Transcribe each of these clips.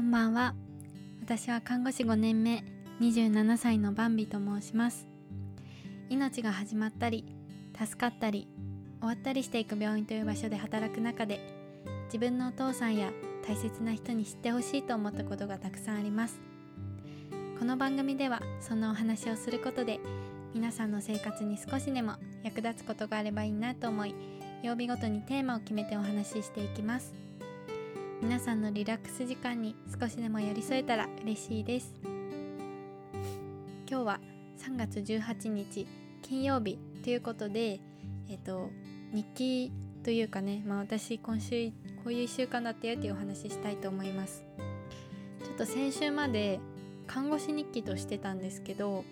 こんばんは。私は看護師5年目27歳のバンビと申します。命が始まったり助かったり終わったりしていく病院という場所で働く中で自分のお父さんや大切な人に知ってほしいと思ったことがたくさんあります。この番組ではそんなお話をすることで皆さんの生活に少しでも役立つことがあればいいなと思い曜日ごとにテーマを決めてお話ししていきます。皆さんのリラックス時間に少しでも寄り添えたら嬉しいです。今日は3月18日金曜日ということでえっ、と日記というかねまあ私今週こういう1週間だったよっていうお話ししたいと思います。ちょっと先週まで看護師日記としてたんですけど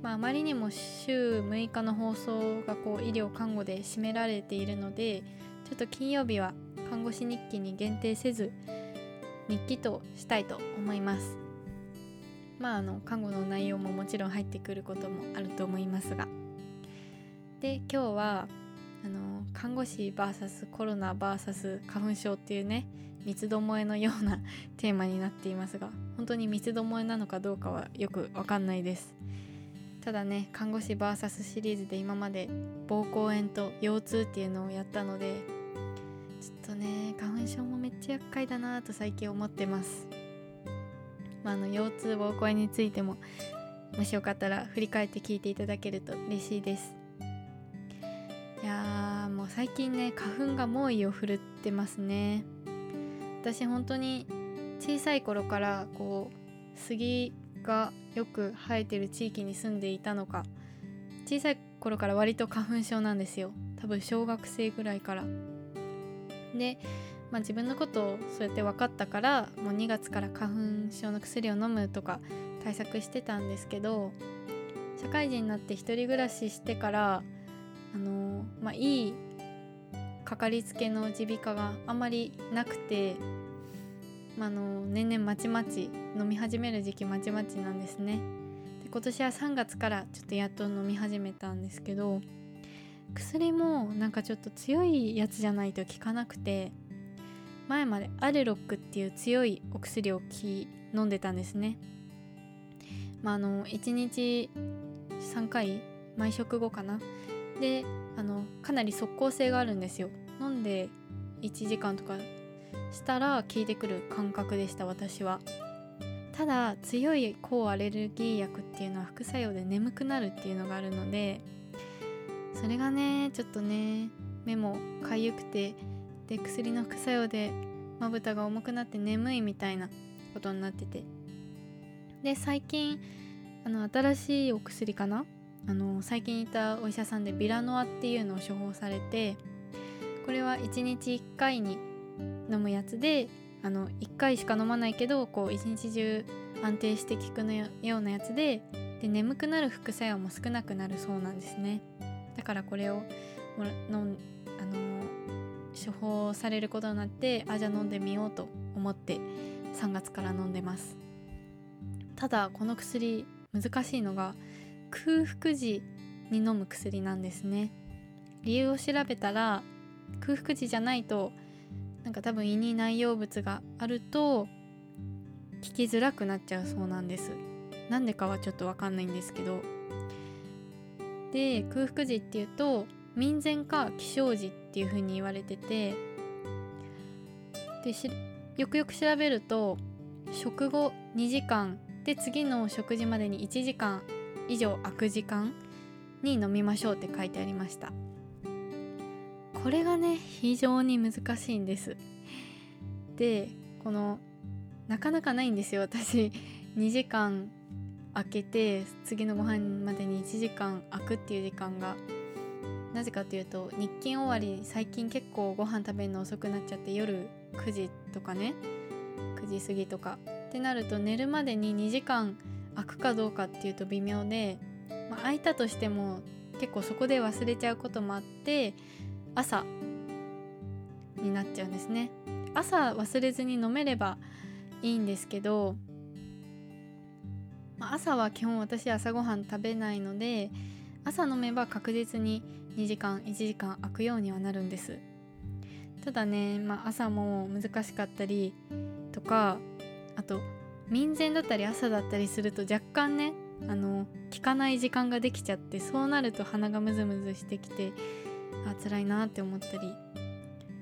まあ、あまりにも週6日の放送がこう医療看護で占められているのでちょっと金曜日は看護師日記に限定せず日記としたいと思います。まああの看護の内容ももちろん入ってくることもあると思いますが。で今日はあの看護師 VS コロナ VS 花粉症っていうね三つどもえのような テーマになっていますが本当に三つどもえなのかどうかはよくわかんないです。ただね看護師 VS シリーズで今まで膀胱炎と腰痛っていうのをやったのでちゃ厄介だなと最近思ってます、まあ、あの腰痛膀胱炎についてももしよかったら振り返って聞いていただけると嬉しいです。いやーもう最近ね花粉が猛威を振るってますね。私本当に小さい頃からこう杉がよく生えてる地域に住んでいたのか小さい頃から割と花粉症なんですよ。多分小学生ぐらいから。で、まあ、自分のことをそうやって分かったからもう2月から花粉症の薬を飲むとか対策してたんですけど社会人になって一人暮らししてからあのまあいいかかりつけの耳鼻科があんまりなくてまあ、の年々まちまち飲み始める時期まちまちなんですね。で今年は3月からちょっとやっと飲み始めたんですけど薬もなんかちょっと強いやつじゃないと効かなくて前までアレロックっていう強いお薬をき飲んでたんですね。まああの1日3回毎食後かな。であのかなり即効性があるんですよ。飲んで1時間とかしたら効いてくる感覚でした私は。ただ強い抗アレルギー薬っていうのは副作用で眠くなるっていうのがあるのでそれがねちょっとね目もかゆくてで薬の副作用でまぶたが重くなって眠いみたいなことになってて。で最近あの新しいお薬かな？あの最近いたお医者さんでビラノアっていうのを処方されてこれは1日1回に飲むやつであの1回しか飲まないけどこう一日中安定して効くのようなやつでで眠くなる副作用も少なくなるそうなんですね。だからこれをのあの処方されることになってあじゃあ飲んでみようと思って3月から飲んでます。ただこの薬難しいのが空腹時に飲む薬なんですね。理由を調べたら空腹時じゃないとなんか多分胃に内容物があると聞きづらくなっちゃうそうなんです。なんでかはちょっとわかんないんですけど。で空腹時っていうと民前か起床時っっていう風に言われててでよくよく調べると食後2時間で次の食事までに1時間以上空く時間に飲みましょうって書いてありました。これがね非常に難しいんです。でこのなかなかないんですよ私。2時間空けて次のご飯までに1時間空くっていう時間が。なぜかというと日勤終わり最近結構ご飯食べるの遅くなっちゃって夜9時とかね9時過ぎとか。ってなると寝るまでに2時間空くかどうかっていうと微妙で、まあ、空いたとしても結構そこで忘れちゃうこともあって朝になっちゃうんですね。朝忘れずに飲めればいいんですけど、まあ、朝は基本私朝ごはん食べないので朝飲めば確実に2時間1時間空くようにはなるんです。ただね、まあ、朝も難しかったりとかあと民前だったり朝だったりすると若干ねあの効かない時間ができちゃってそうなると鼻がムズムズしてきてあ辛いなって思ったり。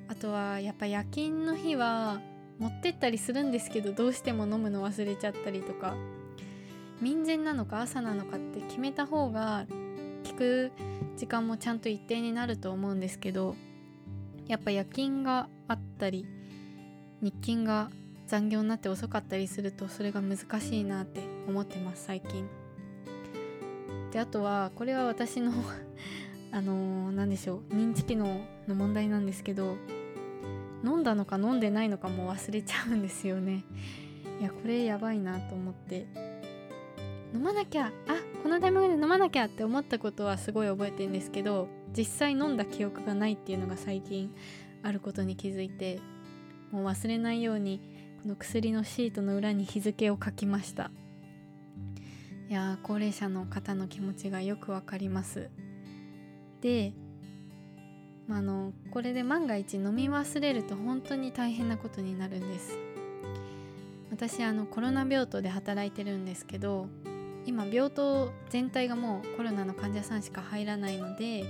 あとはやっぱ夜勤の日は持ってったりするんですけどどうしても飲むの忘れちゃったりとか。民前なのか朝なのかって決めた方がく時間もちゃんと一定になると思うんですけどやっぱ夜勤があったり日勤が残業になって遅かったりするとそれが難しいなって思ってます最近。であとはこれは私の あの何、でしょう認知機能の問題なんですけど飲んだのか飲んでないのかも忘れちゃうんですよね。いやこれやばいなと思って飲まなきゃあのタイミングで飲まなきゃって思ったことはすごい覚えてるんですけど実際飲んだ記憶がないっていうのが最近あることに気づいてもう忘れないようにこの薬のシートの裏に日付を書きました。いや高齢者の方の気持ちがよくわかります。で、まあのこれで万が一飲み忘れると本当に大変なことになるんです。私あのコロナ病棟で働いてるんですけど今病棟全体がもうコロナの患者さんしか入らないので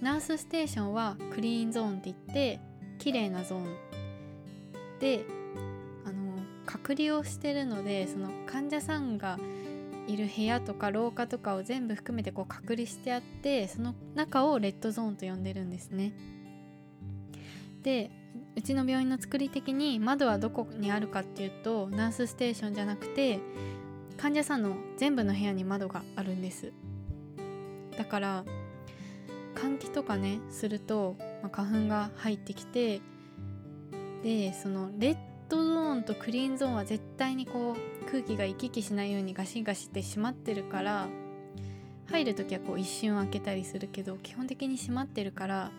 ナースステーションはクリーンゾーンって言って綺麗なゾーンであの隔離をしてるのでその患者さんがいる部屋とか廊下とかを全部含めてこう隔離してあってその中をレッドゾーンと呼んでるんですね。でうちの病院の作り的に窓はどこにあるかっていうとナースステーションじゃなくて患者さんの全部の部屋に窓があるんです。だから換気とかねすると、まあ、花粉が入ってきてでそのレッドゾーンとクリーンゾーンは絶対にこう空気が行き来しないようにガシガシって閉まってるから入る時はこう一瞬開けたりするけど基本的に閉まってるから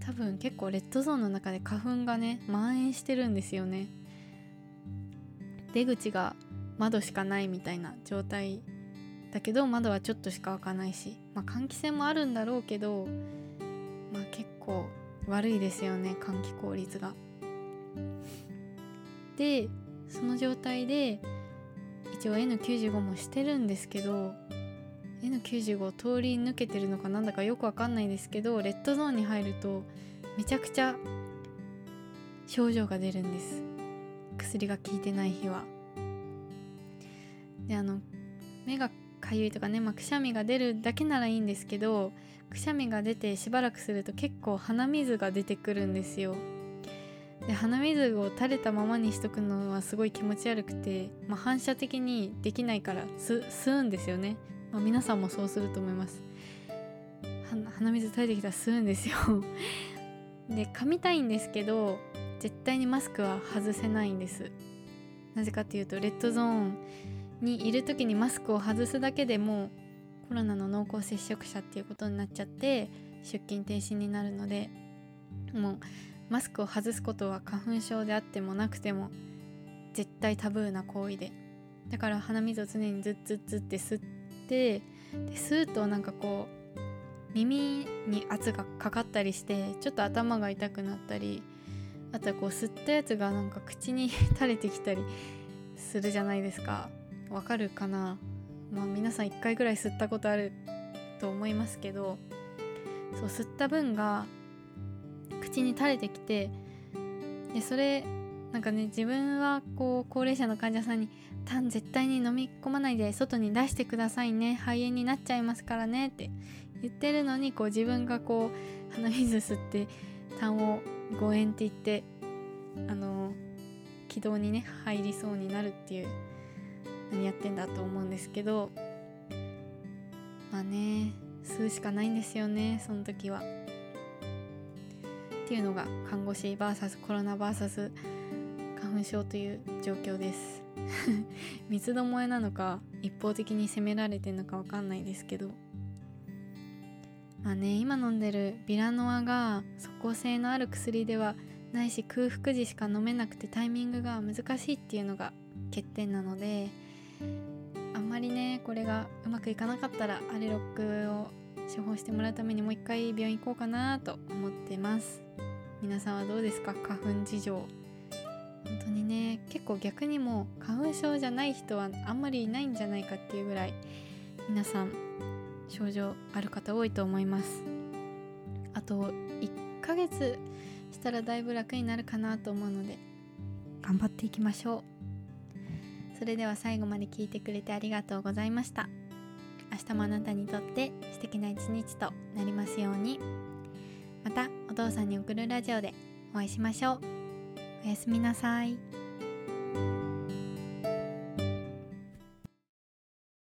多分結構レッドゾーンの中で花粉がね蔓延してるんですよね。出口が窓しかないみたいな状態だけど窓はちょっとしか開かないし、まあ、換気扇もあるんだろうけど、まあ、結構悪いですよね換気効率が。でその状態で一応 N95 もしてるんですけど N95 通り抜けてるのかなんだかよくわかんないですけどレッドゾーンに入るとめちゃくちゃ症状が出るんです薬が効いてない日は。であの目がかゆいとかね、まあ、くしゃみが出るだけならいいんですけどくしゃみが出てしばらくすると結構鼻水が出てくるんですよ。で鼻水を垂れたままにしとくのはすごい気持ち悪くて、まあ、反射的にできないから吸うんですよね、まあ、皆さんもそうすると思います。鼻水垂れてきたら吸うんですよ。で噛みたいんですけど絶対にマスクは外せないんです。なぜかっていうとレッドゾーンにいる時にマスクを外すだけでもコロナの濃厚接触者っていうことになっちゃって出勤停止になるのでもうマスクを外すことは花粉症であってもなくても絶対タブーな行為で。だから鼻水を常にズッズッズッって吸ってで吸うとなんかこう耳に圧がかかったりしてちょっと頭が痛くなったりあとはこう吸ったやつがなんか口に 垂れてきたりするじゃないですか。わかるかな？まあ皆さん1回ぐらい吸ったことあると思いますけどそう吸った分が口に垂れてきてでそれなんかね自分はこう高齢者の患者さんに「タン絶対に飲み込まないで外に出してくださいね肺炎になっちゃいますからね」って言ってるのにこう自分がこう鼻水吸って痰を誤嚥って言ってあの気道にね入りそうになるっていう何やってんだと思うんですけどまあね吸うしかないんですよねその時は。っていうのが看護師 VS コロナ VS 花粉症という状況です 三つどもえなのか一方的に責められてるのか分かんないですけどまあね今飲んでるビラノアが即効性のある薬ではないし空腹時しか飲めなくてタイミングが難しいっていうのが欠点なのであんまりねこれがうまくいかなかったらアレロックを処方してもらうためにもう一回病院行こうかなと思ってます。皆さんはどうですか？花粉事情。本当にね結構逆にもう花粉症じゃない人はあんまりいないんじゃないかっていうぐらい皆さん症状ある方多いと思います。あと1ヶ月したらだいぶ楽になるかなと思うので頑張っていきましょう。それでは最後まで聞いてくれてありがとうございました。明日もあなたにとって素敵な一日となりますように。またお父さんに送るラジオでお会いしましょう。おやすみなさい。